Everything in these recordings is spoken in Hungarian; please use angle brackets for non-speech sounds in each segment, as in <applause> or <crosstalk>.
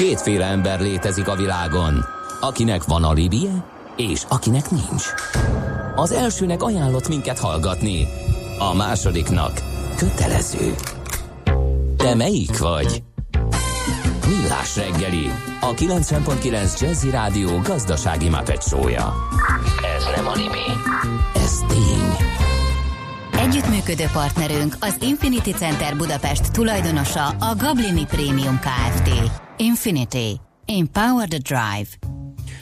Kétféle ember létezik a világon, akinek van alibije, és akinek nincs. Az elsőnek ajánlott minket hallgatni, a másodiknak kötelező. Te melyik vagy? Millás reggeli, a 90.9 Jazzy Rádió gazdasági mapetsója. Ez nem animi, ez tény. Együttműködő partnerünk az Infinity Center Budapest tulajdonosa a Gablini Premium Kft. Infinity. Empower the Drive.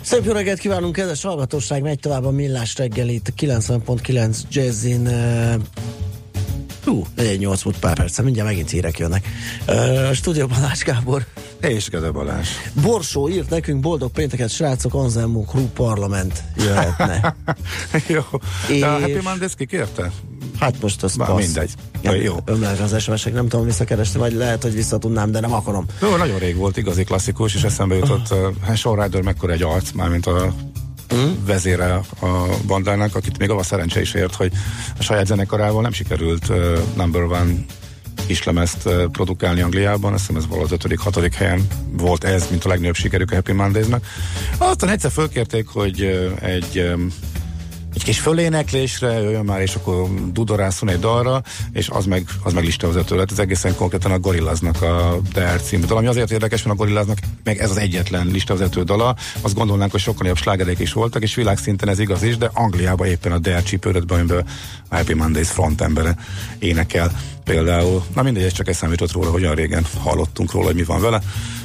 Szép jó reggelt kívánunk, kedves hallgatóság, megy tovább a Millás reggel itt 90.9 Jazzin. Uh, hú, 8 múlt pár perc, mindjárt megint hírek jönnek. Uh, a stúdióban Ács Gábor. És Gede Balázs. Borsó írt nekünk boldog pénteket, srácok, Anselmo Crew Parlament jöhetne. <laughs> jó. És... De a Happy Mondays kikérte? Hát most az Már mindegy. Ja, jó. Ömlenek az SMS-ek, nem tudom visszakeresni, vagy lehet, hogy visszatudnám, de nem akarom. Jó, nagyon rég volt igazi klasszikus, és eszembe jutott, uh, hát Sean Ryder mekkora egy arc, mármint a mm. vezére a bandának, akit még a szerencse is ért, hogy a saját zenekarával nem sikerült uh, number one kislemezt uh, produkálni Angliában, azt hiszem ez volt az ötödik, hatodik helyen volt ez, mint a legnagyobb sikerük a Happy Mondays-nak. Aztán egyszer fölkérték, hogy uh, egy um, egy kis föléneklésre, jöjjön már, és akkor dudorászon egy dalra, és az meg, az meg listavezető lett. Ez egészen konkrétan a Gorillaznak a DR című dal, ami azért érdekes, mert a Gorillaznak meg ez az egyetlen listavezető dala. Azt gondolnánk, hogy sokkal jobb slágerek is voltak, és világszinten ez igaz is, de Angliában éppen a DR csípődött be, amiben a Happy Mondays frontembere énekel például. Na mindegy, ez csak eszembe jutott róla, hogy olyan régen hallottunk róla, hogy mi van vele.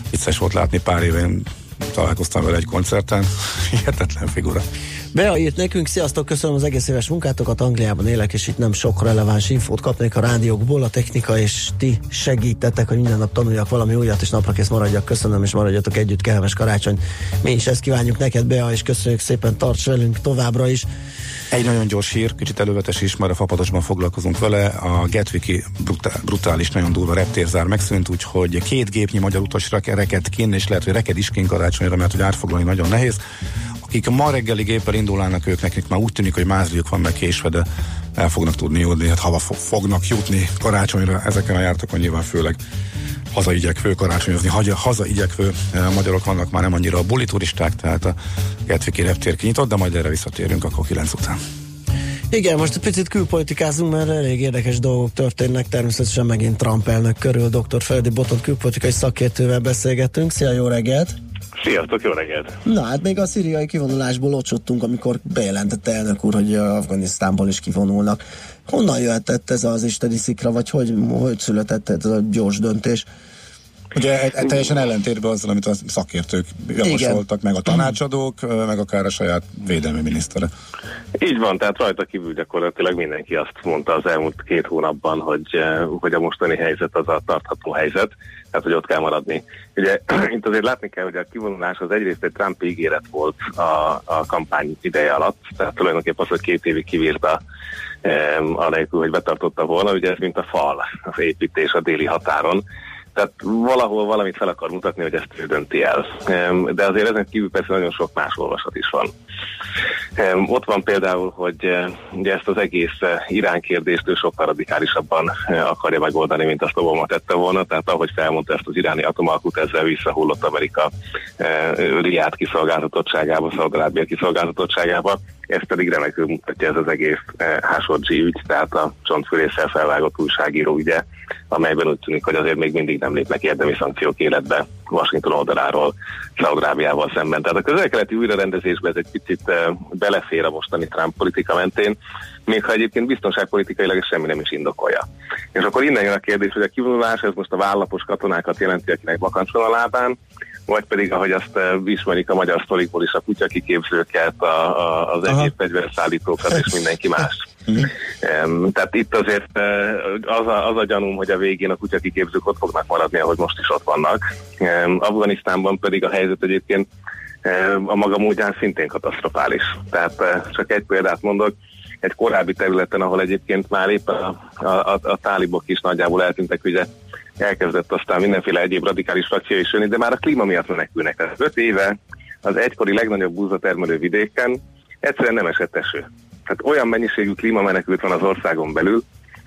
Vicces volt látni pár éven találkoztam vele egy koncerten, <laughs> hihetetlen figura. Bea írt nekünk, sziasztok, köszönöm az egész éves munkátokat, Angliában élek, és itt nem sok releváns infót kapnék a rádiókból, a technika és ti segítettek, hogy minden nap tanuljak valami újat, és napra kész maradjak, köszönöm, és maradjatok együtt, kellemes karácsony. Mi is ezt kívánjuk neked, Bea, és köszönjük szépen, tarts velünk továbbra is. Egy nagyon gyors hír, kicsit elővetes is, már a fapadosban foglalkozunk vele. A Getviki brutál, brutális, nagyon durva reptérzár megszűnt, úgyhogy két gépnyi magyar utasra reked kinn, és lehet, hogy reked is kinn karácsonyra, mert hogy átfoglalni nagyon nehéz akik ma reggeli géppel indulnának ők, nekik már úgy tűnik, hogy mázliuk van meg késve, de el fognak tudni jutni, hát hava fognak jutni karácsonyra ezeken a jártokon nyilván főleg hazaigyekvő karácsonyozni, haza, hazaigyekvő e, magyarok vannak már nem annyira a buli turisták, tehát a Getviki reptér kinyitott, de majd erre visszatérünk akkor 9 után. Igen, most egy picit külpolitikázunk, mert elég érdekes dolgok történnek. Természetesen megint Trump elnök körül dr. Feldi Boton külpolitikai szakértővel beszélgetünk. Szia, jó reggelt! Sziasztok, jó reggelt! Na hát még a szíriai kivonulásból ocsottunk, amikor bejelentette elnök úr, hogy Afganisztánból is kivonulnak. Honnan jöhetett ez az isteni szikra, vagy hogy, hogy született ez a gyors döntés? Ugye e, e, teljesen ellentétben azzal, amit a szakértők javasoltak, meg a tanácsadók, meg akár a saját védelmi minisztere. Így van, tehát rajta kívül gyakorlatilag mindenki azt mondta az elmúlt két hónapban, hogy, hogy a mostani helyzet az a tartható helyzet, tehát hogy ott kell maradni. Ugye <clears throat> itt azért látni kell, hogy a kivonulás az egyrészt egy Trump ígéret volt a, a kampány ideje alatt, tehát tulajdonképpen az, hogy két évig kivírta um, anélkül, hogy betartotta volna, ugye ez mint a fal, az építés a déli határon, tehát valahol valamit fel akar mutatni, hogy ezt ő dönti el. De azért ezen kívül persze nagyon sok más olvasat is van. Ott van például, hogy eh, ugye ezt az egész eh, Irán kérdést ő sokkal radikálisabban eh, akarja megoldani, mint azt Obama tette volna, tehát ahogy felmondta ezt az iráni atomalkut, ezzel visszahullott Amerika Riád kiszolgáltatottságába, Szaudarábia kiszolgáltatottságába, ez pedig remekül mutatja ez az egész Hásorgyi ügy, tehát a csontfüléssel felvágott újságíró ügye, amelyben úgy tűnik, hogy azért még mindig nem lépnek érdemi szankciók életbe Washington oldaláról Szaudrábiával szemben. Tehát a közel-keleti újrarendezésbe ez egy picit uh, belefér a mostani Trump politika mentén, még ha egyébként biztonságpolitikailag ez semmi nem is indokolja. És akkor innen jön a kérdés, hogy a kivonulás, ez most a vállapos katonákat jelenti, akinek bakancs van a lábán, vagy pedig, ahogy azt ismerik a magyar sztorikból is, a kutyakiképzőket, a, a, az egyéb fegyverszállítókat és mindenki más. Um, tehát itt azért az a, az a gyanúm, hogy a végén a kutyakiképzők ott fognak maradni, ahogy most is ott vannak. Um, Afganisztánban pedig a helyzet egyébként um, a maga módján szintén katasztrofális. Tehát uh, csak egy példát mondok, egy korábbi területen, ahol egyébként már éppen a, a, a, a tálibok is nagyjából eltűntek, ugye elkezdett aztán mindenféle egyéb radikális frakció is jönni, de már a klíma miatt menekülnek. Tehát öt éve az egykori legnagyobb búzatermelő vidéken egyszerűen nem esett eső. Tehát olyan mennyiségű klímamenekült van az országon belül,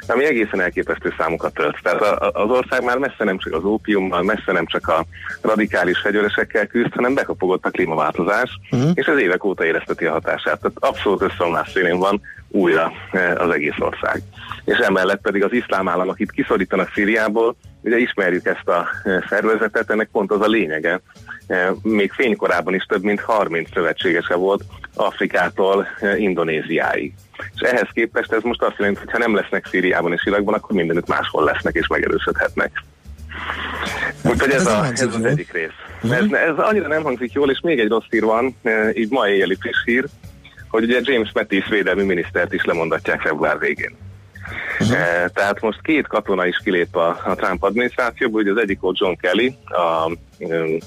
ami egészen elképesztő számokat tölt. Tehát az ország már messze nem csak az ópiummal, messze nem csak a radikális fegyveresekkel küzd, hanem bekapogott a klímaváltozás, uh-huh. és ez évek óta érezteti a hatását. Tehát abszolút összeomlás színén van újra az egész ország. És emellett pedig az iszlám állam, akit kiszorítanak Szíriából, ugye ismerjük ezt a szervezetet, ennek pont az a lényege. Még fénykorában is több mint 30 szövetségese volt Afrikától Indonéziáig. És ehhez képest ez most azt jelenti, hogy ha nem lesznek Szíriában és Irakban, akkor mindenütt máshol lesznek és megerősödhetnek. Úgyhogy ez, ez, a, ez az egyik rész. Uh-huh. Ez, ez annyira nem hangzik jól, és még egy rossz hír van, így ma éjjeli friss hír, hogy ugye James Mattis védelmi minisztert is lemondatják február végén. Uh-huh. E, tehát most két katona is kilép a, a Trump adminisztrációból, ugye az egyik volt John Kelly, a um,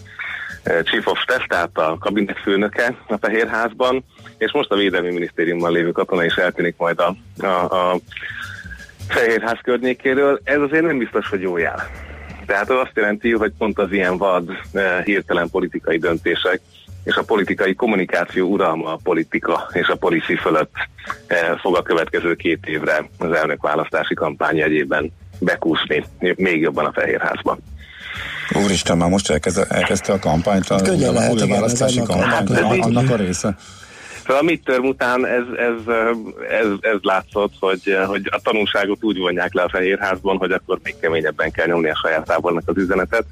Chief of Staff, tehát a kabinet főnöke a Fehérházban, és most a Védelmi Minisztériumban lévő katona is eltűnik majd a, a, a Fehérház környékéről. Ez azért nem biztos, hogy jó jel. Tehát az azt jelenti, hogy pont az ilyen vad, hirtelen politikai döntések és a politikai kommunikáció uralma a politika és a policy fölött fog a következő két évre az elnökválasztási kampány jegyében bekúszni, még jobban a Fehérházban. Úristen, már most elkezd, elkezdte a kampányt, a Könnyen lehet, igen, választási kampányt, hát, annak a része. Szóval a midterm után ez, ez, ez, ez látszott, hogy, hogy a tanulságot úgy vonják le a Fehérházban, hogy akkor még keményebben kell nyomni a saját tábornak az üzenetet.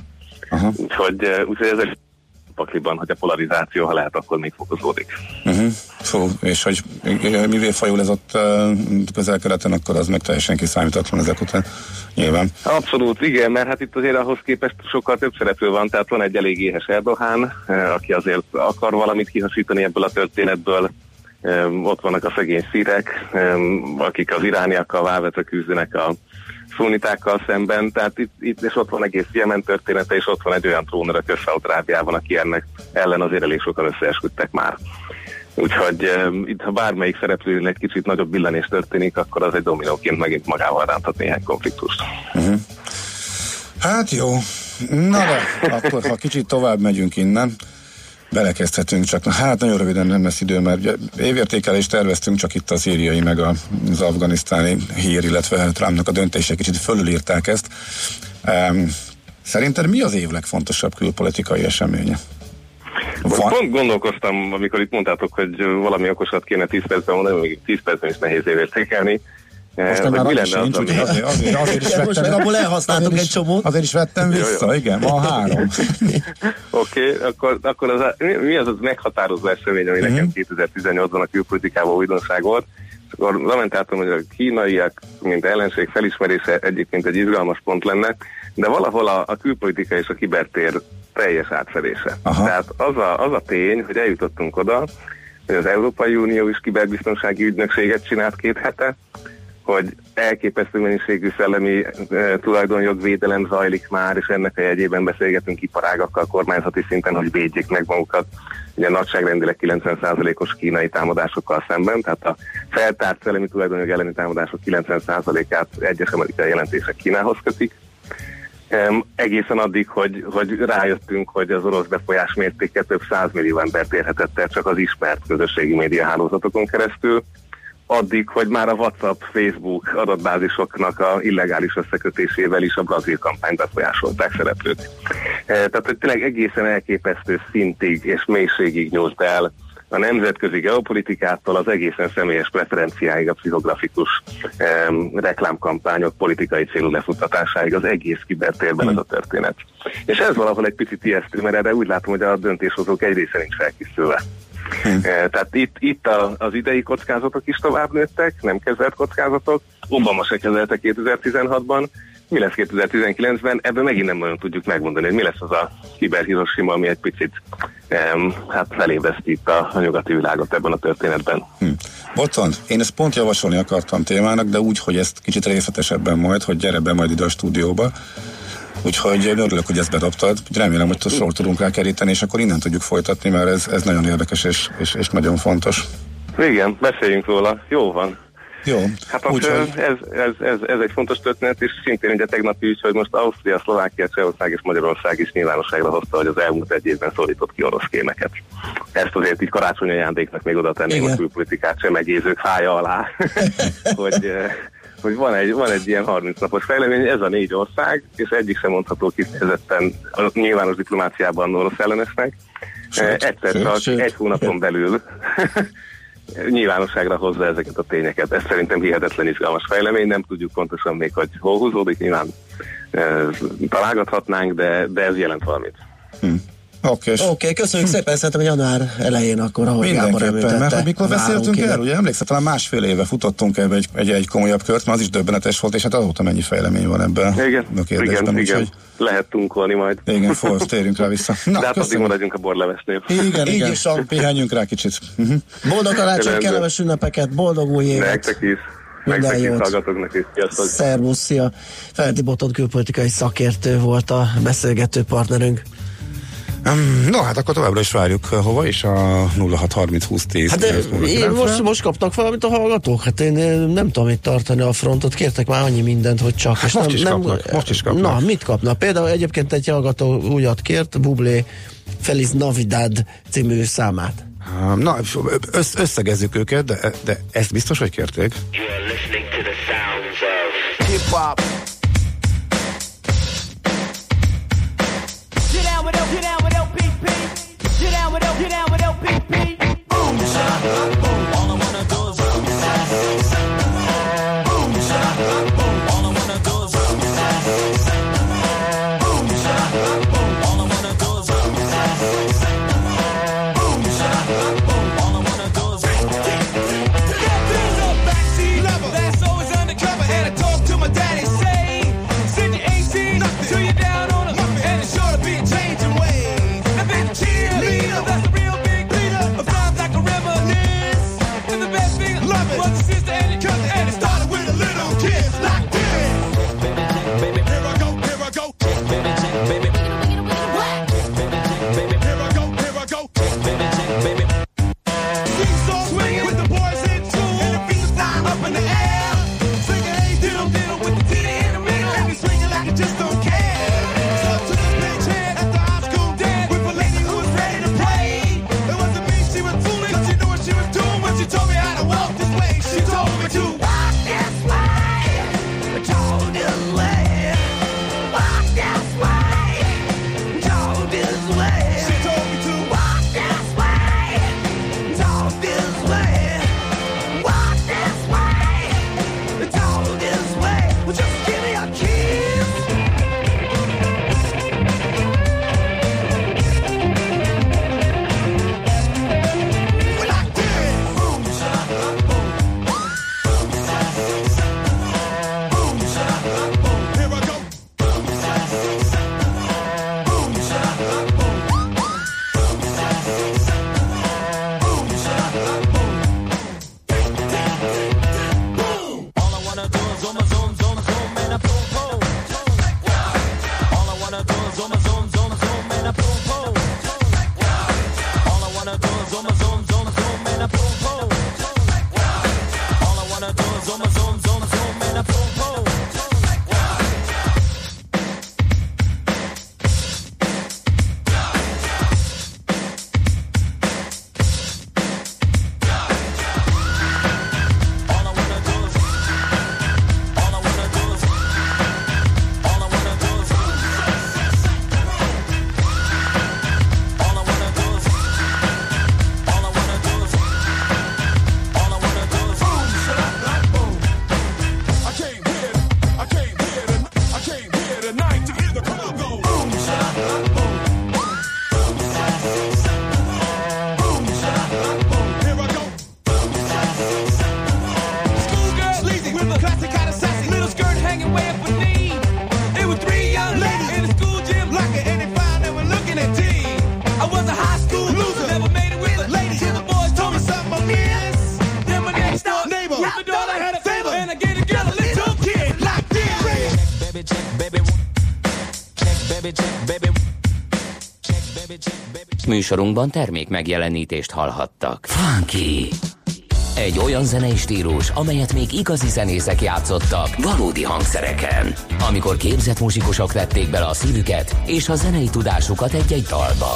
Aha. Úgyhogy, úgyhogy ez egy pakliban, hogy a polarizáció, ha lehet, akkor még fokozódik. Uh-huh. Fú, és hogy mivé fajul ez ott közel-keleten, akkor az meg teljesen kiszámítatlan ezek után, nyilván. Abszolút, igen, mert hát itt azért ahhoz képest sokkal több szereplő van, tehát van egy elég éhes Erdohán, aki azért akar valamit kihasítani ebből a történetből, ott vannak a szegény szírek, akik az irániakkal válvetve küzdenek a szunitákkal szemben, tehát itt, itt és ott van egész Jemen története, és ott van egy olyan trónörök Össze-Autrábiában, aki ennek ellen azért elég sokan összeesküdtek már. Úgyhogy e, itt, ha bármelyik szereplőn egy kicsit nagyobb billenés történik, akkor az egy dominóként megint magával ránthat néhány konfliktust. Uh-huh. Hát jó. Na <laughs> de, akkor ha kicsit tovább megyünk innen, belekezdhetünk, csak hát nagyon röviden nem lesz idő, mert évértékelést terveztünk, csak itt a szíriai meg az afganisztáni hír, illetve Trumpnak a döntése kicsit fölülírták ezt. Um, szerinted mi az év legfontosabb külpolitikai eseménye? Van... Pont gondolkoztam, amikor itt mondtátok, hogy valami okosat kéne 10 percben mondani, még 10 percben is nehéz évértékelni. Most már mi sincs, az, azért, azért, azért is vettem, Most meg abból elhasználtunk egy csomót. Azért is vettem vissza, jó. igen, van három. <laughs> Oké, okay, akkor, akkor az, mi az az meghatározó esemény, ami uh-huh. nekem 2018-ban mhm. a külpolitikában újdonság volt, akkor lamentáltam, hogy a kínaiak, mint ellenség felismerése egyébként egy izgalmas pont lenne, de valahol a, a külpolitika és a kibertér teljes átfedése. Aha. Tehát az a, az a tény, hogy eljutottunk oda, hogy az Európai Unió is kiberbiztonsági ügynökséget csinált két hete, hogy elképesztő mennyiségű szellemi e, tulajdonjogvédelem zajlik már, és ennek a jegyében beszélgetünk iparágakkal kormányzati szinten, hogy védjék meg magukat ugye nagyságrendileg 90%-os kínai támadásokkal szemben, tehát a feltárt szellemi tulajdonjog elleni támadások 90%-át egyes amerikai jelentések Kínához kötik. Um, egészen addig, hogy, hogy rájöttünk, hogy az orosz befolyás mértéke több százmillió embert érhetett el csak az ismert közösségi média hálózatokon keresztül, addig, hogy már a WhatsApp, Facebook adatbázisoknak a illegális összekötésével is a brazil kampányt befolyásolták szereplők. E, tehát, hogy tényleg egészen elképesztő szintig és mélységig nyúlt el a nemzetközi geopolitikától az egészen személyes preferenciáig, a pszichografikus um, reklámkampányok politikai célú lefuttatásáig az egész kibertérben ez a történet. És ez valahol egy picit ijesztő, mert erre úgy látom, hogy a döntéshozók egy része nincs felkészülve. Hm. Tehát itt, itt az idei kockázatok is tovább nőttek, nem kezelt kockázatok. Obama se kezelte 2016-ban. Mi lesz 2019-ben? Ebből megint nem nagyon tudjuk megmondani, hogy mi lesz az a kiberhirosima, ami egy picit um, hát felébreszti itt a, a nyugati világot ebben a történetben. Hm. Botond, én ezt pont javasolni akartam témának, de úgy, hogy ezt kicsit részletesebben majd, hogy gyere be majd ide a stúdióba Úgyhogy én örülök, hogy ezt bedobtad. Remélem, hogy sor tudunk rá keríteni, és akkor innen tudjuk folytatni, mert ez, ez nagyon érdekes és, és, és nagyon fontos. Igen, beszéljünk róla. Jó van. Jó. Hát Úgy, hogy... ez, ez, ez, ez, egy fontos történet, és szintén ugye tegnapi is, hogy most Ausztria, Szlovákia, Csehország és Magyarország is nyilvánosságra hozta, hogy az elmúlt egy évben szólított ki orosz kémeket. Ezt azért így karácsonyi ajándéknak még oda tenném a külpolitikát sem megézők fája alá, <laughs> hogy hogy van egy, van egy ilyen 30 napos fejlemény, ez a négy ország, és egyik sem mondható kifejezetten a nyilvános diplomáciában orosz ellenesnek. Sőt, Egyszer sőt, csak sőt. egy hónapon belül <laughs> nyilvánosságra hozza ezeket a tényeket. Ez szerintem hihetetlen izgalmas fejlemény, nem tudjuk pontosan még, hogy hol húzódik, nyilván e, találgathatnánk, de, de ez jelent valamit. Hm. Oké, okay. okay, köszönjük szépen, szerintem január elején akkor, ahogy Gábor említette. mert hogy mikor beszéltünk el, ugye emlékszel, talán másfél éve futottunk ebbe egy, egy, egy komolyabb kört, mert az is döbbenetes volt, és hát azóta mennyi fejlemény van ebben igen, a kérdésben. Igen, igen. Hogy... lehet tunkolni majd. Igen, for, térjünk rá vissza. <laughs> Na, De hát addig maradjunk a borlevesnél. Igen, igen. Így is van. Pihenjünk rá kicsit. Uh-huh. Boldog karácsony, kellemes ünnepeket, boldog új évet. Nektek is. Minden jót. Szervusz, szia. Felti Boton külpolitikai szakértő volt a beszélgető partnerünk. No, hát akkor továbbra is várjuk hova is a 0630 20 10. Hát de én most, most kaptak valamit a hallgatók? Hát én nem tudom itt tartani a frontot, kértek már annyi mindent, hogy csak. Hát most, nem, is nem, kapnak, most is kapnak. Na, mit kapnak? Például egyébként egy hallgató újat kért, Bublé Feliz Navidad című számát. Na, össz, összegezzük őket, de, de ezt biztos, hogy kérték. Hip-hop Bye. Műsorunkban termék megjelenítést hallhattak. Funky! Egy olyan zenei stílus, amelyet még igazi zenészek játszottak valódi hangszereken. Amikor képzett muzsikusok vették bele a szívüket és a zenei tudásukat egy-egy dalba.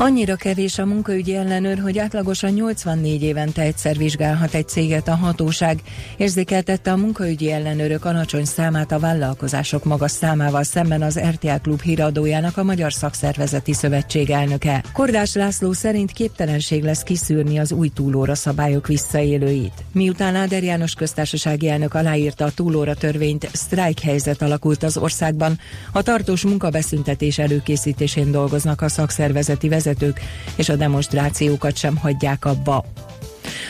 Annyira kevés a munkaügyi ellenőr, hogy átlagosan 84 évente egyszer vizsgálhat egy céget a hatóság. Érzékeltette a munkaügyi ellenőrök alacsony számát a vállalkozások magas számával szemben az RTL Klub híradójának a Magyar Szakszervezeti Szövetség elnöke. Kordás László szerint képtelenség lesz kiszűrni az új túlóra szabályok visszaélőit. Miután Áder János köztársasági elnök aláírta a túlóra törvényt, sztrájk helyzet alakult az országban. A tartós munkabeszüntetés előkészítésén dolgoznak a szakszervezeti vezetők vezetők, és a demonstrációkat sem hagyják abba.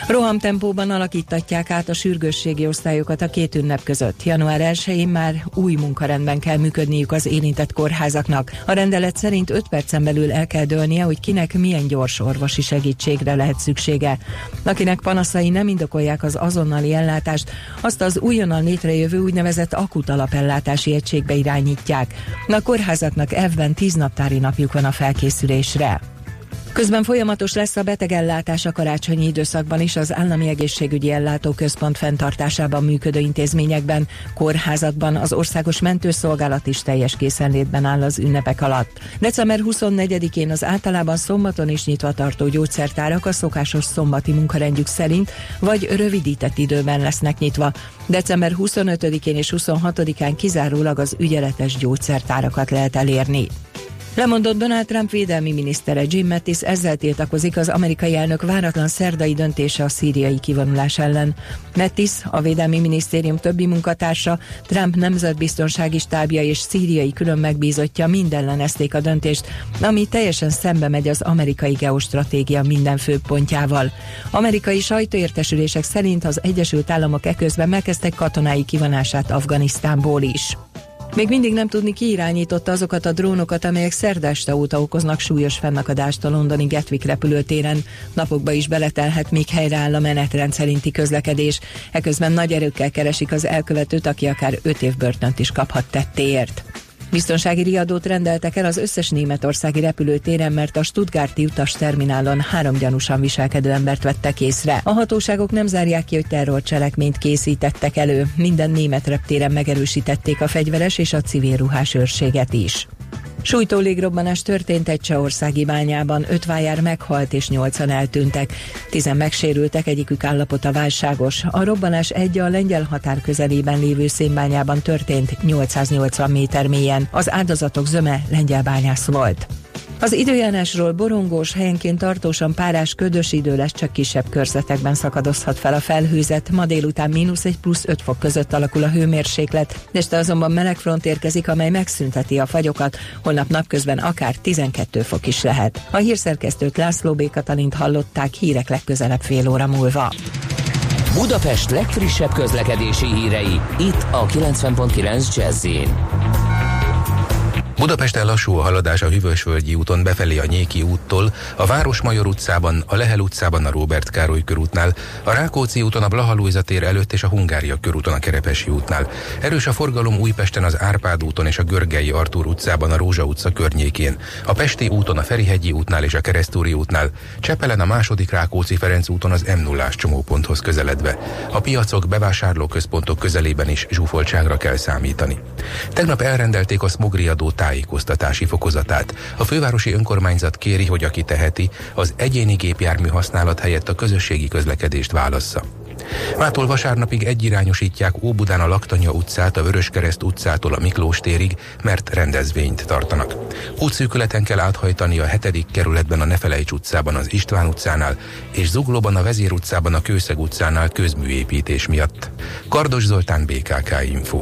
Rohamtempóban alakítatják át a sürgősségi osztályokat a két ünnep között. Január 1-én már új munkarendben kell működniük az érintett kórházaknak. A rendelet szerint 5 percen belül el kell dőlnie, hogy kinek milyen gyors orvosi segítségre lehet szüksége. Akinek panaszai nem indokolják az azonnali ellátást, azt az újonnan létrejövő úgynevezett akut alapellátási egységbe irányítják. A kórházaknak ebben 10 naptári napjuk van a felkészülésre. Közben folyamatos lesz a betegellátás a karácsonyi időszakban is az Állami Egészségügyi Ellátóközpont fenntartásában működő intézményekben, kórházakban az Országos Mentőszolgálat is teljes készenlétben áll az ünnepek alatt. December 24-én az általában szombaton is nyitva tartó gyógyszertárak a szokásos szombati munkarendjük szerint vagy rövidített időben lesznek nyitva. December 25-én és 26-án kizárólag az ügyeletes gyógyszertárakat lehet elérni. Lemondott Donald Trump védelmi minisztere Jim Mattis ezzel tiltakozik az amerikai elnök váratlan szerdai döntése a szíriai kivonulás ellen. Mattis, a védelmi minisztérium többi munkatársa, Trump nemzetbiztonsági stábja és szíriai külön megbízottja mind ellenezték a döntést, ami teljesen szembe megy az amerikai geostratégia minden főpontjával. Amerikai sajtóértesülések szerint az Egyesült Államok eközben megkezdtek katonái kivonását Afganisztánból is. Még mindig nem tudni, ki irányította azokat a drónokat, amelyek szerdeste óta okoznak súlyos fennakadást a londoni Gatwick repülőtéren. Napokba is beletelhet, még helyreáll a menetrend szerinti közlekedés. Eközben nagy erőkkel keresik az elkövetőt, aki akár 5 év börtönt is kaphat tettéért. Biztonsági riadót rendeltek el az összes németországi repülőtéren, mert a Stuttgarti utas terminálon három gyanúsan viselkedő embert vettek észre. A hatóságok nem zárják ki, hogy terrorcselekményt készítettek elő. Minden német reptéren megerősítették a fegyveres és a civil ruhás őrséget is. Sújtó légrobbanás történt egy csehországi bányában, öt vájár meghalt és nyolcan eltűntek. Tizen megsérültek, egyikük állapota válságos. A robbanás egy a lengyel határ közelében lévő szénbányában történt 880 méter mélyen. Az áldozatok zöme lengyel bányász volt. Az időjárásról borongós, helyenként tartósan párás, ködös idő lesz, csak kisebb körzetekben szakadozhat fel a felhőzet. Ma délután mínusz egy plusz 5 fok között alakul a hőmérséklet. Este azonban meleg front érkezik, amely megszünteti a fagyokat. Holnap napközben akár 12 fok is lehet. A hírszerkesztőt László B. Katalint hallották hírek legközelebb fél óra múlva. Budapest legfrissebb közlekedési hírei, itt a 90.9 jazz Budapesten lassú a haladás a Hüvösvölgyi úton befelé a Nyéki úttól, a Városmajor utcában, a Lehel utcában a Róbert Károly körútnál, a Rákóczi úton a Blaha tér előtt és a Hungária körúton a Kerepesi útnál. Erős a forgalom Újpesten az Árpád úton és a Görgei Artúr utcában a Rózsa utca környékén, a Pesti úton a Ferihegyi útnál és a Keresztúri útnál, Csepelen a második Rákóczi Ferenc úton az m 0 csomóponthoz közeledve. A piacok, bevásárlóközpontok közelében is zsúfoltságra kell számítani. Tegnap elrendelték a smogriadó tájékoztatási fokozatát. A fővárosi önkormányzat kéri, hogy aki teheti, az egyéni gépjármű használat helyett a közösségi közlekedést válassza. Mától vasárnapig egyirányosítják Óbudán a Laktanya utcát, a Vöröskereszt utcától a Miklós térig, mert rendezvényt tartanak. Útszűkületen kell áthajtani a hetedik kerületben a Nefelejts utcában az István utcánál, és Zuglóban a Vezér utcában a Kőszeg utcánál közműépítés miatt. Kardos Zoltán, BKK Info.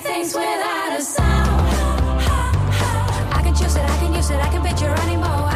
saying things without a sound. I can choose it, I can use it, I can picture anymore.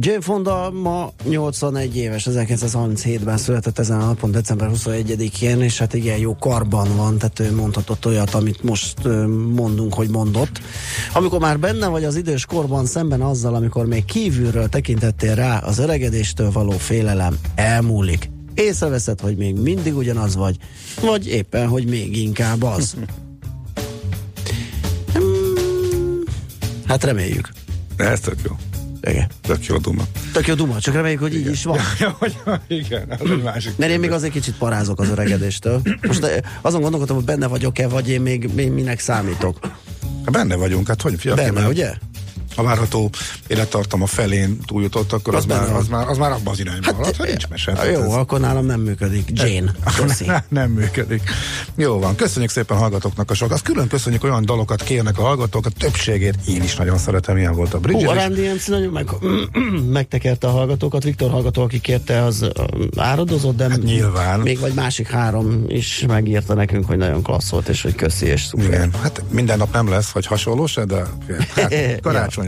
Jane Fonda ma 81 éves, 1937-ben született ezen a napon, december 21-én, és hát igen, jó karban van, tehát ő mondhatott olyat, amit most mondunk, hogy mondott. Amikor már benne vagy az idős korban szemben azzal, amikor még kívülről tekintettél rá, az öregedéstől való félelem elmúlik. Észreveszed, hogy még mindig ugyanaz vagy, vagy éppen, hogy még inkább az. <laughs> Hmm, hát reméljük. Ez tök jó. Igen. Tök jó duma. Tök jó duma, csak reméljük, hogy így igen. is van. <laughs> Ja, ja, igen, az egy másik. Mert én még azért kicsit parázok az öregedéstől. Most eh, azon gondolkodom, hogy benne vagyok-e, vagy én még, még minek számítok. Benne vagyunk, hát hogy fiatal. Benne, ugye? A várható élettartama felén túljutott, akkor az, az, már, az, már, az már abban az irányban hát, halad, ha nincs mese. Hát jó, ez... akkor nálam nem működik. Jane, <laughs> nem, nem működik. Jó van, köszönjük szépen a hallgatóknak a sok. Azt külön köszönjük, olyan dalokat kérnek a hallgatók, a többségét én is nagyon szeretem, ilyen volt a Bridget. Hú, a Randy Jensen nagyon meg, <clears throat> megtekerte a hallgatókat. Viktor hallgató, aki kérte, az áradozott, de hát nyilván. még vagy másik három is megírta nekünk, hogy nagyon klassz volt, és hogy köszi, és szuper. Igen, hát minden nap nem lesz, vagy hasonló se, de <laughs> hát, karácsony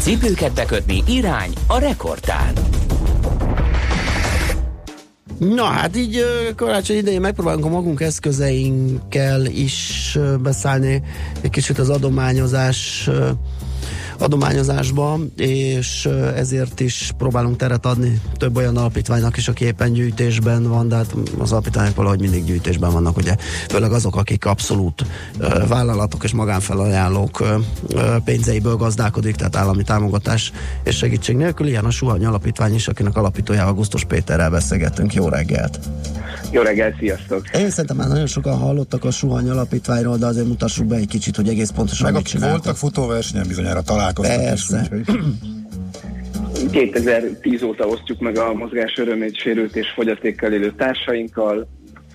Cipőket bekötni irány a rekordtán. Na hát így karácsony idején megpróbálunk a magunk eszközeinkkel is beszállni egy kicsit az adományozás adományozásba, és ezért is próbálunk teret adni több olyan alapítványnak is, aki éppen gyűjtésben van, de hát az alapítványok valahogy mindig gyűjtésben vannak, ugye főleg azok, akik abszolút vállalatok és magánfelajánlók pénzeiből gazdálkodik, tehát állami támogatás és segítség nélkül. Ilyen a Suhany Alapítvány is, akinek alapítójával Augusztus Péterrel beszélgettünk. Jó reggelt! Jó reggelt, sziasztok! Én szerintem már nagyon sokan hallottak a Suhany Alapítványról, de azért mutassuk be egy kicsit, hogy egész pontosan Meg mit voltak futóversenyen bizonyára találkoztak Persze. is. 2010 óta osztjuk meg a mozgás örömét sérült és fogyatékkal élő társainkkal,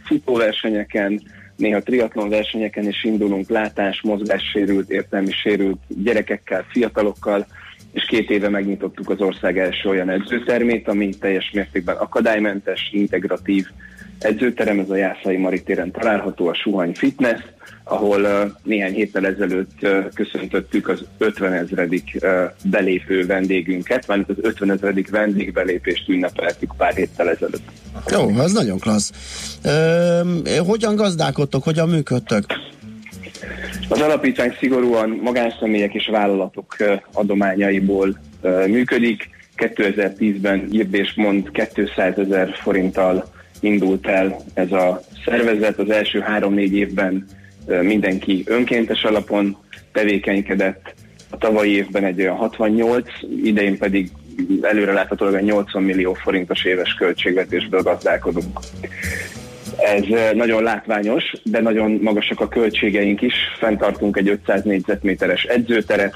futóversenyeken, néha triatlon versenyeken is indulunk, látás, mozgássérült, értelmi sérült gyerekekkel, fiatalokkal, és két éve megnyitottuk az ország első olyan edzőtermét, ami teljes mértékben akadálymentes, integratív edzőterem, ez a Jászai Maritéren található, a Suhany Fitness, ahol néhány héttel ezelőtt köszöntöttük az 50 ezredik belépő vendégünket, mert az 50 ezredik vendégbelépést ünnepeltük pár héttel ezelőtt. Jó, ez nagyon klassz. Uh, hogyan gazdálkodtok, hogyan működtök? Az alapítvány szigorúan magánszemélyek és vállalatok adományaiból működik. 2010-ben írd és mond 200 ezer forinttal indult el ez a szervezet. Az első három-négy évben mindenki önkéntes alapon tevékenykedett. A tavalyi évben egy olyan 68, idején pedig előreláthatólag a 80 millió forintos éves költségvetésből gazdálkodunk. Ez nagyon látványos, de nagyon magasak a költségeink is. Fentartunk egy 500 négyzetméteres edzőteret,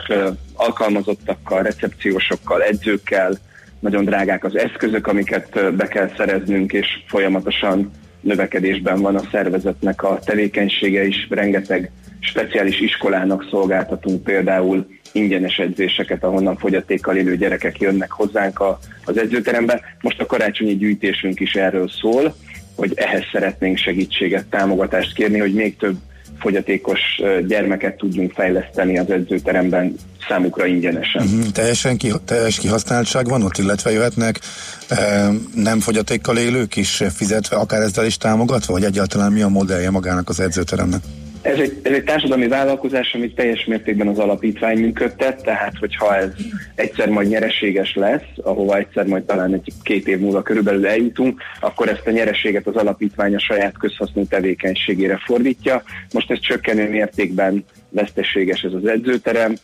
alkalmazottakkal, recepciósokkal, edzőkkel, nagyon drágák az eszközök, amiket be kell szereznünk, és folyamatosan növekedésben van a szervezetnek a tevékenysége is. Rengeteg speciális iskolának szolgáltatunk például ingyenes edzéseket, ahonnan fogyatékkal élő gyerekek jönnek hozzánk a, az edzőterembe. Most a karácsonyi gyűjtésünk is erről szól, hogy ehhez szeretnénk segítséget, támogatást kérni, hogy még több fogyatékos gyermeket tudjunk fejleszteni az edzőteremben számukra ingyenesen. Uh-huh. Teljesen ki, teljes kihasználtság van ott, illetve jöhetnek e, nem fogyatékkal élők is fizetve, akár ezzel is támogatva, vagy egyáltalán mi a modellje magának az edzőteremnek? Ez egy, ez egy társadalmi vállalkozás, amit teljes mértékben az alapítvány működtet, tehát hogyha ez egyszer majd nyereséges lesz, ahova egyszer majd talán egy két év múlva körülbelül eljutunk, akkor ezt a nyereséget az alapítvány a saját közhasznú tevékenységére fordítja. Most ez csökkenő mértékben veszteséges ez az edzőterem,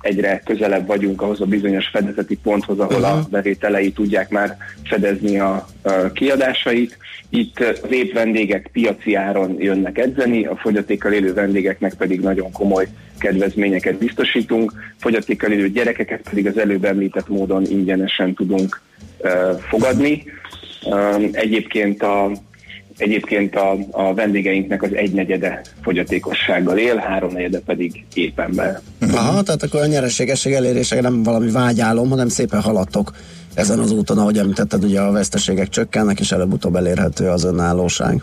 egyre közelebb vagyunk ahhoz a bizonyos fedezeti ponthoz, ahol a bevételei tudják már fedezni a kiadásait. Itt az épp vendégek piaci áron jönnek edzeni, a fogyatékkal élő vendégeknek pedig nagyon komoly kedvezményeket biztosítunk, fogyatékkal élő gyerekeket pedig az előbb említett módon ingyenesen tudunk fogadni. Egyébként a Egyébként a, a vendégeinknek az egynegyede fogyatékossággal él, háromnegyede pedig éppen Aha, tehát akkor a nyereségesség elérése nem valami vágyálom, hanem szépen haladtok ezen az úton, ahogy említetted, ugye a veszteségek csökkennek, és előbb-utóbb elérhető az önállóság.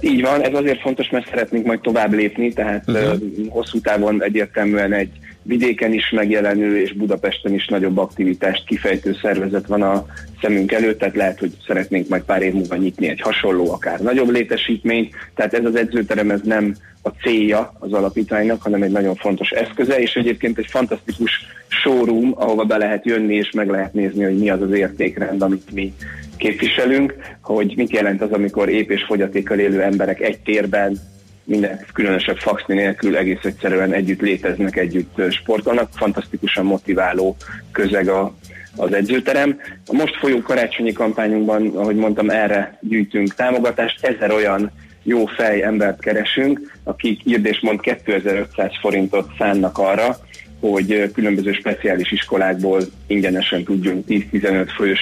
Így van, ez azért fontos, mert szeretnénk majd tovább lépni, tehát uh-huh. hosszú távon egyértelműen egy vidéken is megjelenő és Budapesten is nagyobb aktivitást kifejtő szervezet van a szemünk előtt, tehát lehet, hogy szeretnénk majd pár év múlva nyitni egy hasonló, akár nagyobb létesítményt, tehát ez az edzőterem ez nem a célja az alapítványnak, hanem egy nagyon fontos eszköze, és egyébként egy fantasztikus showroom, ahova be lehet jönni, és meg lehet nézni, hogy mi az az értékrend, amit mi képviselünk, hogy mit jelent az, amikor ép és fogyatékkal élő emberek egy térben minden különösebb faxni nélkül egész egyszerűen együtt léteznek, együtt sportolnak. Fantasztikusan motiváló közeg a, az edzőterem. A most folyó karácsonyi kampányunkban, ahogy mondtam, erre gyűjtünk támogatást. Ezer olyan jó fej embert keresünk, akik írd mond 2500 forintot szánnak arra, hogy különböző speciális iskolákból ingyenesen tudjunk 10-15 fős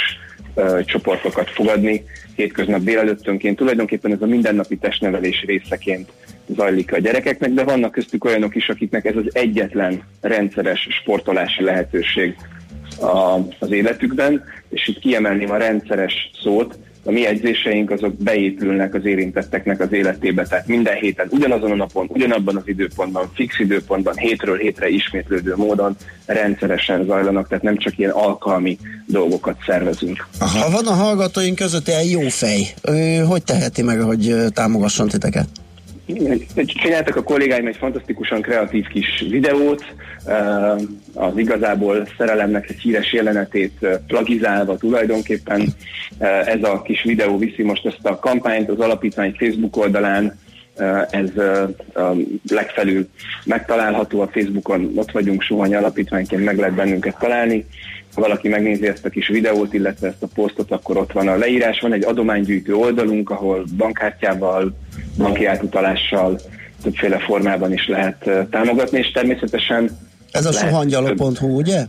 csoportokat fogadni hétköznap délelőttönként. Tulajdonképpen ez a mindennapi testnevelés részeként zajlik a gyerekeknek, de vannak köztük olyanok is, akiknek ez az egyetlen rendszeres sportolási lehetőség a, az életükben, és itt kiemelném a rendszeres szót, a mi edzéseink azok beépülnek az érintetteknek az életébe, tehát minden héten ugyanazon a napon, ugyanabban az időpontban, fix időpontban, hétről hétre ismétlődő módon rendszeresen zajlanak, tehát nem csak ilyen alkalmi dolgokat szervezünk. Ha van a hallgatóink között egy jó fej, ő hogy teheti meg, hogy támogasson titeket? Csináltak a kollégáim egy fantasztikusan kreatív kis videót, eh, az igazából szerelemnek egy híres jelenetét eh, plagizálva tulajdonképpen. Eh, ez a kis videó viszi most ezt a kampányt az alapítvány Facebook oldalán, ez legfelül megtalálható a Facebookon, ott vagyunk Suhany Alapítványként, meg lehet bennünket találni. Ha valaki megnézi ezt a kis videót, illetve ezt a posztot, akkor ott van a leírás, van egy adománygyűjtő oldalunk, ahol bankkártyával, banki átutalással, többféle formában is lehet támogatni, és természetesen... Ez a suhangyalog.hu, ugye?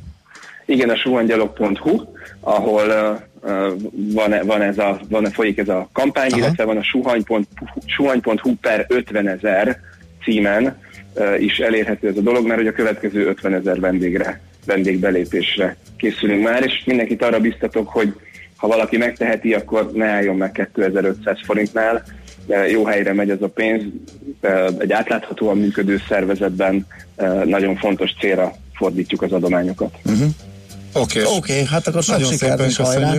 Igen, a suhangyalog.hu, ahol uh, van, van, ez a, van, folyik ez a kampány, Aha. illetve van a suhany.hu, per 50 ezer címen uh, is elérhető ez a dolog, mert hogy a következő 50 ezer vendégre, vendégbelépésre készülünk már, és mindenkit arra biztatok, hogy ha valaki megteheti, akkor ne álljon meg 2500 forintnál, jó helyre megy ez a pénz, egy átláthatóan működő szervezetben nagyon fontos célra fordítjuk az adományokat. Uh-huh. Oké, okay. okay, hát akkor sok sikert és hajrá!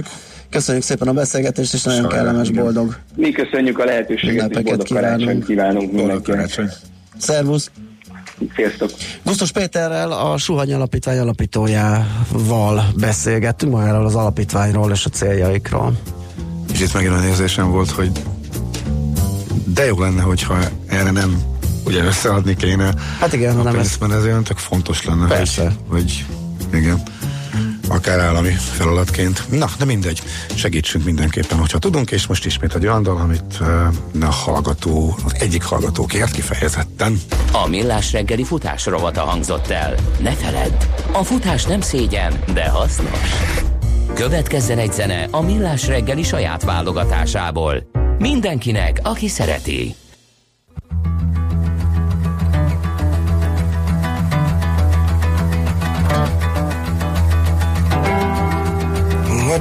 Köszönjük szépen a beszélgetést, és nagyon Sajnán, kellemes, igen. boldog. Mi köszönjük a lehetőséget, és boldog kívánunk. kívánunk mindenkinek. Szervusz! Sziasztok! Gusztus Péterrel, a Suhany Alapítvány alapítójával beszélgettünk magáról az alapítványról és a céljaikról. És itt megint olyan érzésem volt, hogy de jó lenne, hogyha erre nem ugye összeadni kéne. Hát igen, hanem ez... ez olyan tök fontos lenne. Persze. Hogy, hogy igen akár állami feladatként. Na, de mindegy, segítsünk mindenképpen, hogyha tudunk, és most ismét egy olyan dal, amit a hallgató, az egyik hallgató kért kifejezetten. A Millás reggeli futás rovata hangzott el. Ne feledd, a futás nem szégyen, de hasznos. Következzen egy zene a Millás reggeli saját válogatásából. Mindenkinek, aki szereti.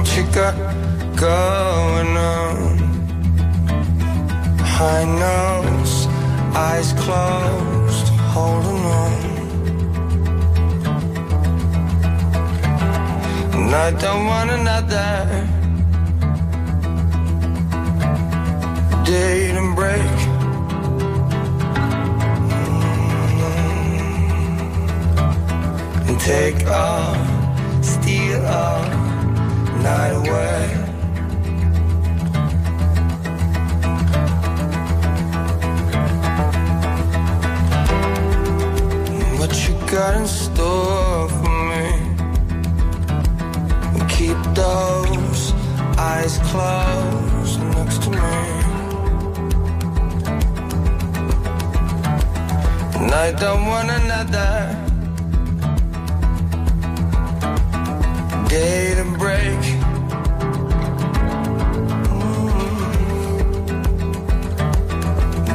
What you got going on? High nose, eyes closed, holding on. And I don't want another date and break. Mm-hmm. And take off, steal off night away. What you got in store for me. Keep those eyes closed next to me. And I don't want another day to break.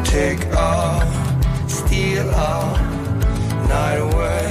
Take all, steal all night away.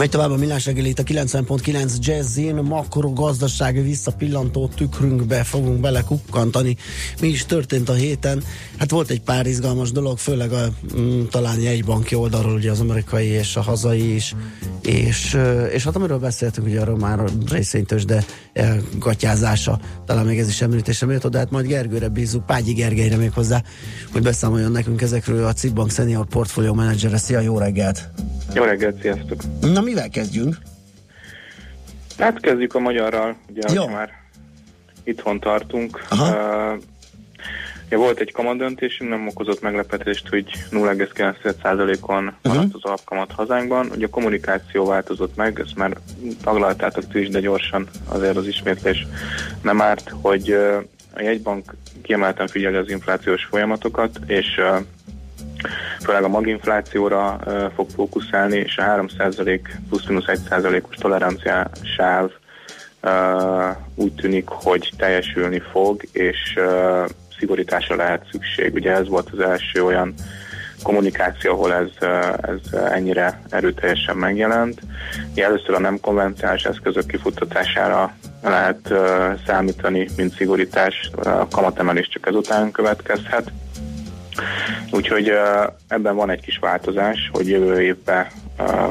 Megy tovább a millás reggeli itt a 90.9 Jazzin, makrogazdasági visszapillantó tükrünkbe fogunk belekukkantani. Mi is történt a héten? Hát volt egy pár izgalmas dolog, főleg a mm, talán jegybanki oldalról, ugye az amerikai és a hazai is, és, és hát amiről beszéltünk, ugye arról már a részénytős, de gatyázása, talán még ez is említésre méltó, de hát majd Gergőre bízunk, Págyi Gergelyre még hozzá, hogy beszámoljon nekünk ezekről a Cibbank Senior Portfolio Manager. Szia, jó reggelt! Jó reggelt, sziasztok! Na, mivel kezdjünk? Hát kezdjük a magyarral, ugye Jó. Már itthon tartunk. Aha. Uh, ja, volt egy kamadöntésünk, nem okozott meglepetést, hogy 0,9%-on maradt az alapkamat hazánkban. Ugye a kommunikáció változott meg, ezt már taglaltátok ti is, de gyorsan azért az ismétlés nem árt, hogy uh, a jegybank kiemelten figyeli az inflációs folyamatokat, és uh, főleg a maginflációra fog fókuszálni, és a 3% plusz-minusz 1%-os tolerancia sáv úgy tűnik, hogy teljesülni fog, és szigorításra lehet szükség. Ugye ez volt az első olyan kommunikáció, ahol ez, ez ennyire erőteljesen megjelent. Először a nem konvenciális eszközök kifuttatására lehet számítani, mint szigorítás, a kamatemelés csak ezután következhet. Úgyhogy ebben van egy kis változás, hogy jövő évben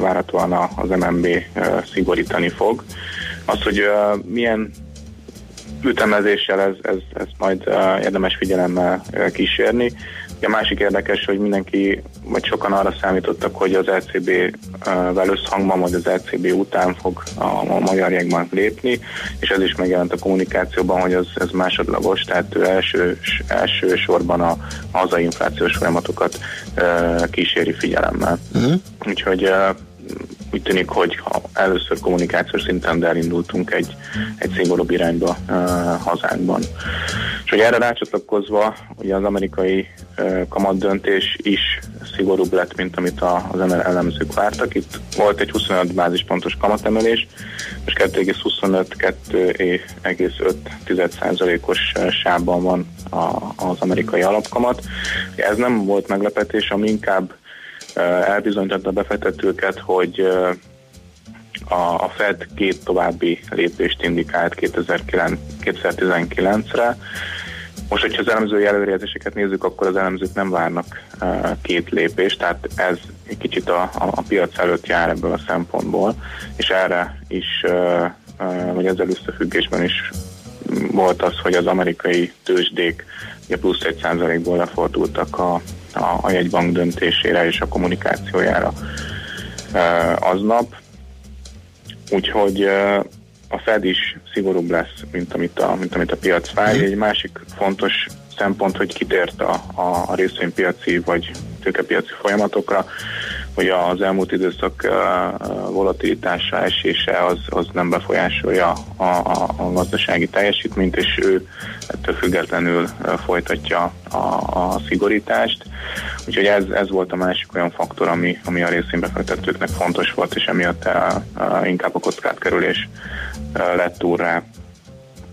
várhatóan az MNB szigorítani fog. Az, hogy milyen ütemezéssel ez, ez, ez majd érdemes figyelemmel kísérni. A másik érdekes, hogy mindenki, vagy sokan arra számítottak, hogy az LCB-vel összhangban, vagy az LCB után fog a, magyar jegybank lépni, és ez is megjelent a kommunikációban, hogy ez, ez másodlagos, tehát ő első, első sorban a, hazai inflációs folyamatokat kíséri figyelemmel. Uh-huh. Úgyhogy úgy tűnik, hogy ha először kommunikációs szinten, de elindultunk egy, egy szigorúbb irányba uh, hazánkban. És hogy erre rácsatlakozva, ugye az amerikai uh, kamat döntés is szigorúbb lett, mint amit az elemzők vártak. Itt volt egy 25 bázispontos kamatemelés, most 2,25-2,5%-os sávban van az amerikai alapkamat. Ez nem volt meglepetés, ami inkább elbizonyította a befektetőket, hogy a, Fed két további lépést indikált 2019-re, most, hogyha az elemzői előrejelzéseket nézzük, akkor az elemzők nem várnak uh, két lépést, tehát ez egy kicsit a, a, a piac előtt jár ebből a szempontból, és erre is, vagy ezzel összefüggésben is volt az, hogy az amerikai tőzsdék ugye plusz egy százalékból lefordultak a, a, a jegybank döntésére és a kommunikációjára uh, aznap. Úgyhogy uh, a Fed is szigorúbb lesz, mint amit a, mint amit a piac várja. Egy másik fontos szempont, hogy kitért a, a, a részvénypiaci vagy tőkepiaci folyamatokra, hogy az elmúlt időszak volatilitása esése az, az nem befolyásolja a, a, a gazdasági teljesítményt, és ő ettől függetlenül folytatja a, a szigorítást. Úgyhogy ez, ez volt a másik olyan faktor, ami, ami a részvénybefektetőknek fontos volt, és emiatt a, a, inkább a kockátkerülés lett túl rá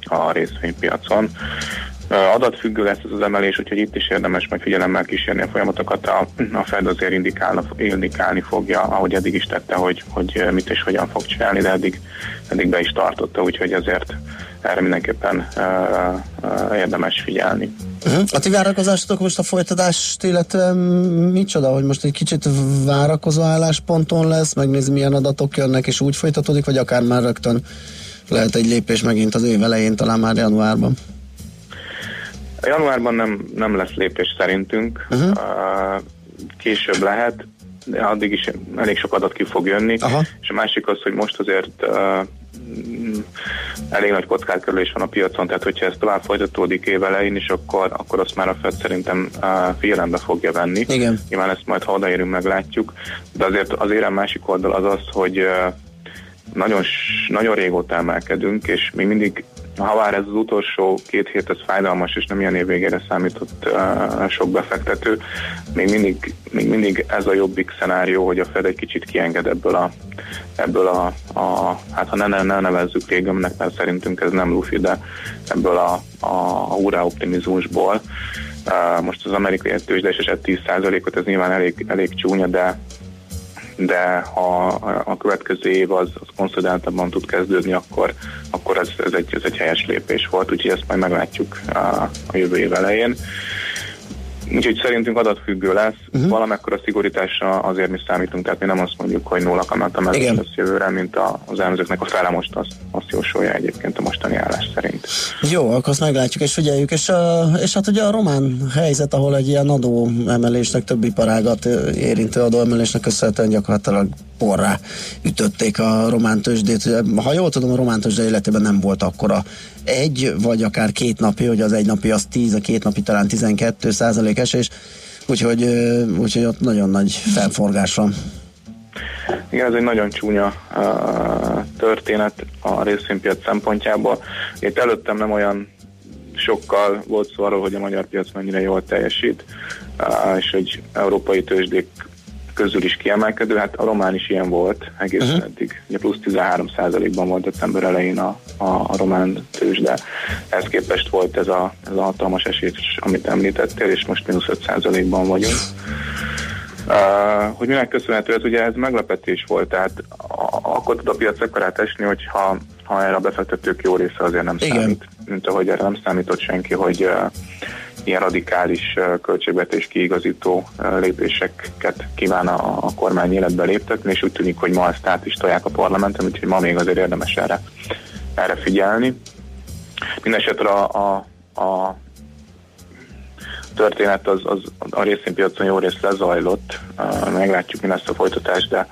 a részvénypiacon. Adatfüggő lesz ez az emelés, úgyhogy itt is érdemes meg figyelemmel kísérni a folyamatokat. A, a Fed azért indikálna, indikálni fogja, ahogy eddig is tette, hogy, hogy mit és hogyan fog csinálni, de eddig, eddig be is tartotta, úgyhogy azért erre mindenképpen uh, uh, érdemes figyelni. Uh-huh. A ti várakozásotok most a folytatást, illetve micsoda, hogy most egy kicsit várakozó állásponton lesz, megnézni milyen adatok jönnek, és úgy folytatódik, vagy akár már rögtön lehet egy lépés megint az év elején, talán már januárban? Januárban nem, nem lesz lépés szerintünk. Uh-huh. Később lehet, de addig is elég sok adat ki fog jönni. Aha. És a másik az, hogy most azért uh, elég nagy kockátkerülés van a piacon, tehát hogyha ez tovább folytatódik év elején is, akkor, akkor azt már a Fed szerintem uh, figyelembe fogja venni. Igen. Nyilván ezt majd ha odaérünk, meglátjuk. De azért az érem másik oldal az az, hogy uh, nagyon, nagyon régóta emelkedünk, és még mindig ha vár ez az utolsó két hét, ez fájdalmas, és nem ilyen év végére számított uh, sok befektető, még mindig, még mindig ez a jobbik szenárió, hogy a Fed egy kicsit kienged ebből a, ebből a, a hát ha ne, ne, ne nevezzük régemnek, mert szerintünk ez nem lufi, de ebből a, a, a úrá optimizmusból. Uh, most az amerikai tőzsde esett 10%-ot, ez nyilván elég, elég csúnya, de de ha a következő év az, az konszolidáltabban tud kezdődni, akkor, akkor ez, ez, egy, ez egy helyes lépés volt, úgyhogy ezt majd meglátjuk a, a jövő év elején. Úgyhogy szerintünk adatfüggő lesz, uh-huh. valamekkor a szigorításra azért mi számítunk, tehát mi nem azt mondjuk, hogy nulla emelés lesz jövőre, mint a, az elemzőknek a fele most azt, azt jósolja egyébként a mostani állás szerint. Jó, akkor azt meglátjuk és figyeljük, és, és hát ugye a román helyzet, ahol egy ilyen adó emelésnek, több iparágat érintő adóemelésnek köszönhetően gyakorlatilag porrá ütötték a román tőzsdét. Ha jól tudom, a román tőzsde életében nem volt akkora egy, vagy akár két napi, hogy az egy napi az 10, a két napi talán 12 százalék esés, úgyhogy, úgyhogy ott nagyon nagy felforgás van. Igen, ez egy nagyon csúnya uh, történet a részvénypiac szempontjából. Itt előttem nem olyan sokkal volt szó arról, hogy a magyar piac mennyire jól teljesít, és hogy európai tőzsdék közül is kiemelkedő, hát a román is ilyen volt egészen uh-huh. eddig. Ugye plusz 13 ban volt december elején a, a, a román tőzs, de ez képest volt ez a, ez a hatalmas esély, amit említettél, és most mínusz 5 ban vagyunk. Uh, hogy minek köszönhető ez, ugye ez meglepetés volt, tehát akkor tud a piac ekkorát esni, hogyha ha erre a befektetők jó része azért nem Igen. számít, mint ahogy erre nem számított senki, hogy uh, ilyen radikális költségvetés kiigazító lépéseket kíván a, a kormány életbe léptetni, és úgy tűnik, hogy ma ezt át is tolják a parlamenten, úgyhogy ma még azért érdemes erre, erre figyelni. Mindenesetre a, a, a történet az, az a részvénypiacon jó részt lezajlott, meglátjuk, mi lesz a folytatás, de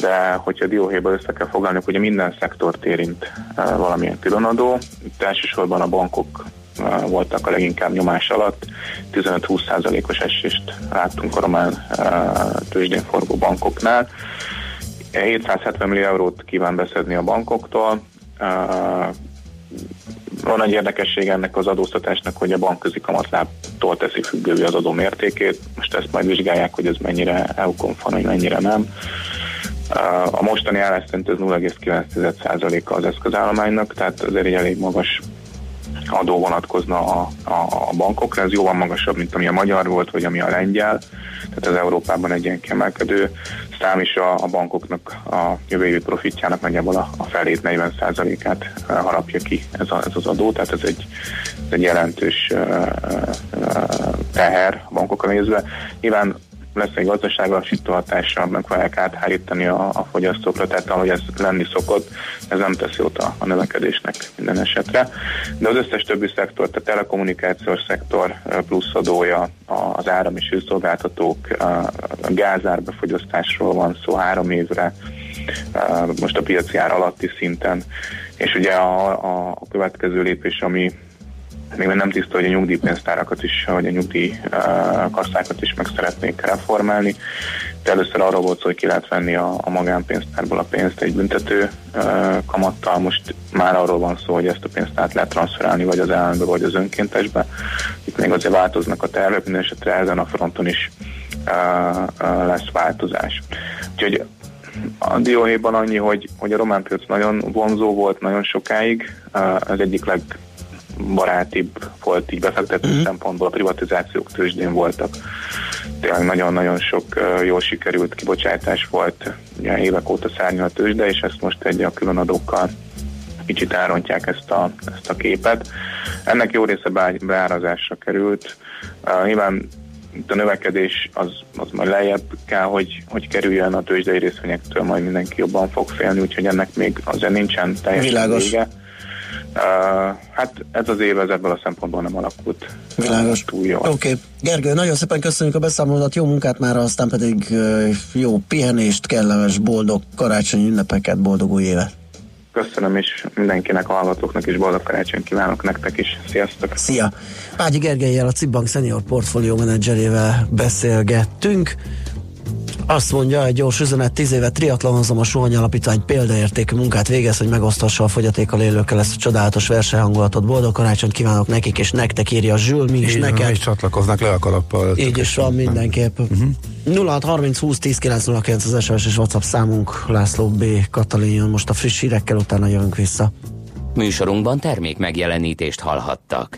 de hogyha dióhéjba össze kell fogalni, hogy minden szektort érint valamilyen különadó. Itt elsősorban a bankok voltak a leginkább nyomás alatt. 15-20%-os esést láttunk a román tőzsdén forgó bankoknál. 770 millió eurót kíván beszedni a bankoktól, van egy érdekesség ennek az adóztatásnak, hogy a bankközi kamatlábtól teszi függővé az adó mértékét. Most ezt majd vizsgálják, hogy ez mennyire EU-konform, vagy mennyire nem. A mostani állás szerint ez 0,9%-a az eszközállománynak, tehát azért egy elég magas adó vonatkozna a, a, a bankokra, ez jóval magasabb, mint ami a magyar volt, vagy ami a lengyel, tehát az Európában egy ilyen kiemelkedő szám is a, a bankoknak a jövő évi profitjának nagyjából a, a felét 40%-át harapja ki ez, a, ez az adó, tehát ez egy, ez egy jelentős uh, uh, teher a bankokra nézve. Nyilván lesz egy gazdaságlassító hatása, meg fogják áthárítani a, a fogyasztókra, tehát ahogy ez lenni szokott, ez nem teszi jót a, a növekedésnek minden esetre. De az összes többi szektor, tehát telekommunikációs szektor plusz adója, az áram és hőszolgáltatók, a gázárbefogyasztásról van szó három évre, most a piaci ár alatti szinten, és ugye a, a, a következő lépés, ami még nem tiszta, hogy a nyugdíjpénztárakat is, vagy a nyugdíj kasszákat is meg szeretnék reformálni. De először arról volt szó, hogy ki lehet venni a, a magánpénztárból a pénzt egy büntető uh, kamattal. Most már arról van szó, hogy ezt a pénzt át lehet transferálni vagy az állambe, vagy az önkéntesbe. Itt még azért változnak a tervek, minden esetre ezen a fronton is uh, lesz változás. Úgyhogy a dióhéjban annyi, hogy, hogy a román piac nagyon vonzó volt nagyon sokáig, az egyik leg barátibb volt így befektető mm. szempontból, a privatizációk tőzsdén voltak. Tényleg nagyon-nagyon sok jól sikerült kibocsátás volt, ugye évek óta szárnyal a tőzsde, és ezt most egy a külön adókkal kicsit elrontják ezt a, ezt a képet. Ennek jó része beárazásra került. Uh, nyilván itt a növekedés az, az majd lejjebb kell, hogy, hogy kerüljön a tőzsdei részvényektől, majd mindenki jobban fog félni, úgyhogy ennek még azért nincsen teljesen Világos. vége. Uh, hát ez az év ez ebből a szempontból nem alakult Világos. túl jó. Oké. Okay. Gergő, nagyon szépen köszönjük a beszámolódat, jó munkát már, aztán pedig jó pihenést, kellemes, boldog karácsonyi ünnepeket, boldog új évet. Köszönöm is mindenkinek, a hallgatóknak is boldog karácsony kívánok nektek is. Sziasztok! Szia! Págyi Gergelyel, a Cibbank Senior Portfolio Managerével beszélgettünk. Azt mondja, egy gyors üzenet, tíz éve triatlonozom a Suhany Alapítvány példaértékű munkát végez, hogy megosztassa a fogyatékkal élőkkel ezt a csodálatos versenyhangulatot. Boldog karácsonyt kívánok nekik, és nektek írja Zsül, mi is Így neked. is csatlakoznak le a kalappal. Így is van mindenképp. Uh-huh. 0630 20 10 909 az SMS és WhatsApp számunk, László B. Katalin jön most a friss hírekkel, utána jövünk vissza. Műsorunkban termék megjelenítést hallhattak.